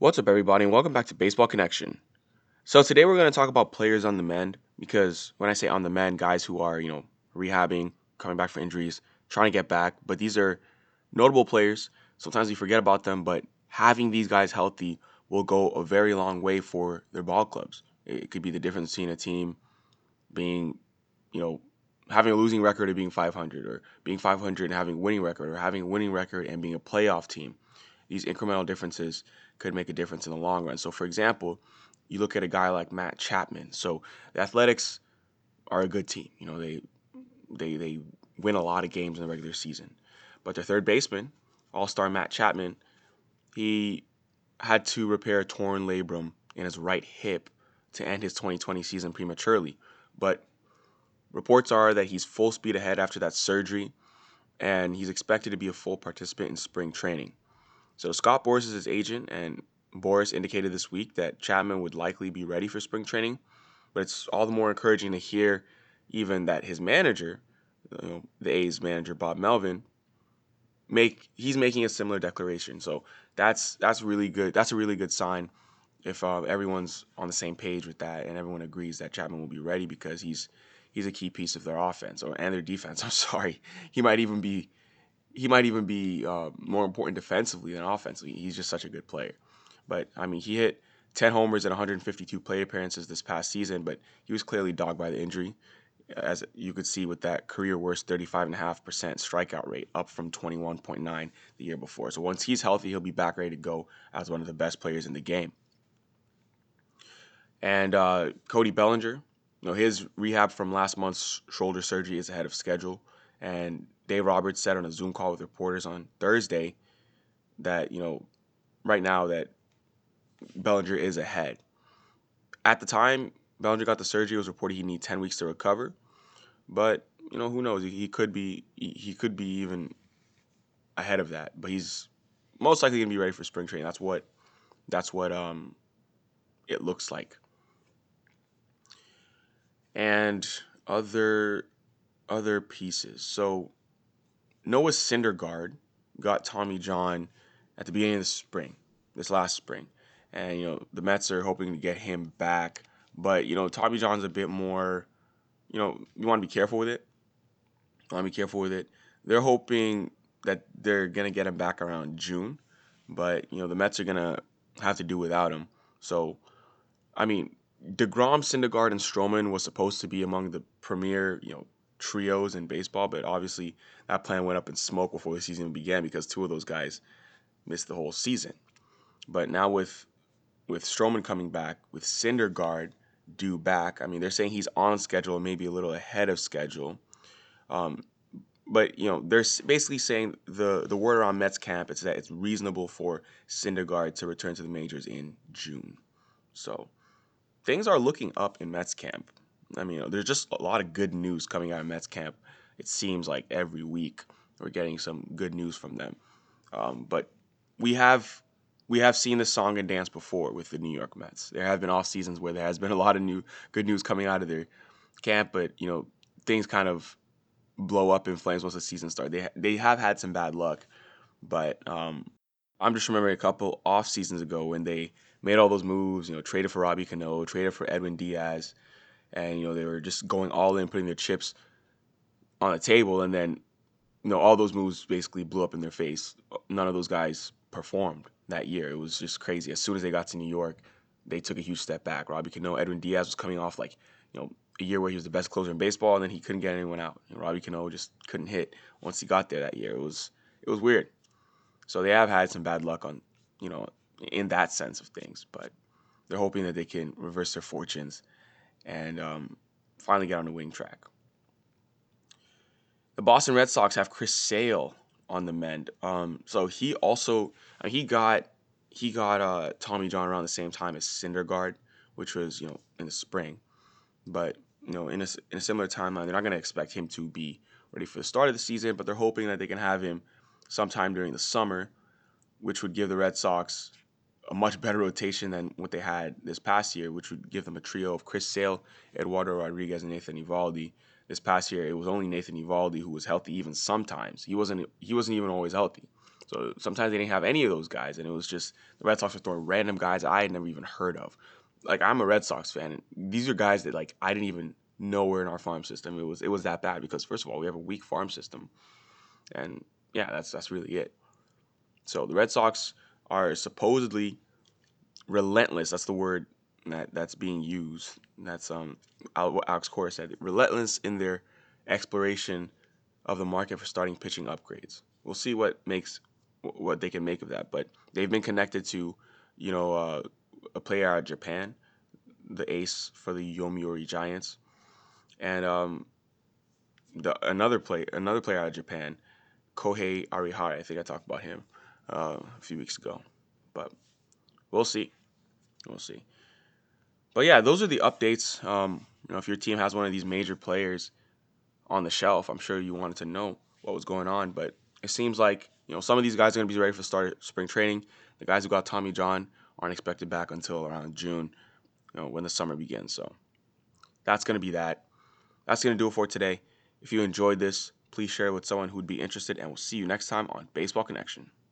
What's up, everybody, and welcome back to Baseball Connection. So today we're going to talk about players on the mend because when I say on the mend, guys who are you know rehabbing, coming back for injuries, trying to get back, but these are notable players. Sometimes we forget about them, but having these guys healthy will go a very long way for their ball clubs. It could be the difference between a team being, you know, having a losing record and being 500, or being 500 and having a winning record, or having a winning record and being a playoff team. These incremental differences could make a difference in the long run. So, for example, you look at a guy like Matt Chapman. So the Athletics are a good team. You know, they they they win a lot of games in the regular season. But their third baseman, All-Star Matt Chapman, he had to repair a torn labrum in his right hip to end his 2020 season prematurely. But reports are that he's full speed ahead after that surgery, and he's expected to be a full participant in spring training. So Scott Boras is his agent, and Boras indicated this week that Chapman would likely be ready for spring training. But it's all the more encouraging to hear, even that his manager, you know, the A's manager Bob Melvin, make he's making a similar declaration. So that's that's really good. That's a really good sign if uh, everyone's on the same page with that and everyone agrees that Chapman will be ready because he's he's a key piece of their offense or and their defense. I'm sorry, he might even be he might even be uh, more important defensively than offensively. He's just such a good player. But I mean, he hit 10 homers and 152 play appearances this past season, but he was clearly dogged by the injury as you could see with that career worst 35.5% strikeout rate, up from 21.9 the year before. So once he's healthy, he'll be back ready to go as one of the best players in the game. And uh, Cody Bellinger, you know, his rehab from last month's shoulder surgery is ahead of schedule. And Dave Roberts said on a Zoom call with reporters on Thursday that, you know, right now that Bellinger is ahead. At the time Bellinger got the surgery, it was reported he need 10 weeks to recover. But you know, who knows? He could be he could be even ahead of that. But he's most likely gonna be ready for spring training. That's what that's what um it looks like. And other other pieces. So Noah Syndergaard got Tommy John at the beginning of the spring, this last spring. And you know, the Mets are hoping to get him back. But, you know, Tommy John's a bit more you know, you want to be careful with it. You want to be careful with it. They're hoping that they're gonna get him back around June, but you know the Mets are gonna have to do without him. So, I mean, deGrom, Syndergaard, and Stroman was supposed to be among the premier, you know, trios in baseball, but obviously that plan went up in smoke before the season began because two of those guys missed the whole season. But now with with Stroman coming back, with Syndergaard due back. I mean, they're saying he's on schedule, maybe a little ahead of schedule. Um, but you know, they're basically saying the the word around Mets camp is that it's reasonable for Syndergaard to return to the majors in June. So things are looking up in Mets camp. I mean, there's just a lot of good news coming out of Mets camp. It seems like every week we're getting some good news from them. Um, but we have we have seen this song and dance before with the New York Mets. There have been off seasons where there has been a lot of new good news coming out of their camp, but you know things kind of blow up in flames once the season starts. They they have had some bad luck, but um, I'm just remembering a couple off seasons ago when they made all those moves. You know, traded for Robbie Cano, traded for Edwin Diaz, and you know they were just going all in, putting their chips on the table, and then you know all those moves basically blew up in their face. None of those guys performed that year. It was just crazy. As soon as they got to New York, they took a huge step back. Robbie Cano, Edwin Diaz was coming off like, you know, a year where he was the best closer in baseball, and then he couldn't get anyone out. And Robbie Cano just couldn't hit once he got there that year. It was it was weird. So they have had some bad luck on, you know, in that sense of things, but they're hoping that they can reverse their fortunes and um, finally get on the wing track. The Boston Red Sox have Chris Sale on the mend. Um, so he also uh, he got he got uh, Tommy John around the same time as Syndergaard, which was you know in the spring. But you know in a, in a similar timeline, they're not going to expect him to be ready for the start of the season, but they're hoping that they can have him sometime during the summer, which would give the Red Sox a much better rotation than what they had this past year, which would give them a trio of Chris Sale, Eduardo Rodriguez, and Nathan Eovaldi. this past year, it was only Nathan Eovaldi who was healthy even sometimes. He wasn't he wasn't even always healthy. So sometimes they didn't have any of those guys, and it was just the Red Sox were throwing random guys I had never even heard of. Like I'm a Red Sox fan, and these are guys that like I didn't even know were in our farm system. It was it was that bad because first of all we have a weak farm system, and yeah, that's that's really it. So the Red Sox are supposedly relentless. That's the word that that's being used. That's um what Alex Cora said. Relentless in their exploration of the market for starting pitching upgrades. We'll see what makes what they can make of that. But they've been connected to, you know, uh, a player out of Japan, the ace for the Yomiuri Giants, and um, the another play another player out of Japan, Kohei Arihara. I think I talked about him uh, a few weeks ago, but we'll see. We'll see. But yeah, those are the updates. Um, you know, if your team has one of these major players on the shelf, I'm sure you wanted to know what was going on. But it seems like you know some of these guys are going to be ready for start spring training. The guys who got Tommy John aren't expected back until around June, you know, when the summer begins. So that's going to be that. That's going to do it for today. If you enjoyed this, please share it with someone who would be interested, and we'll see you next time on Baseball Connection.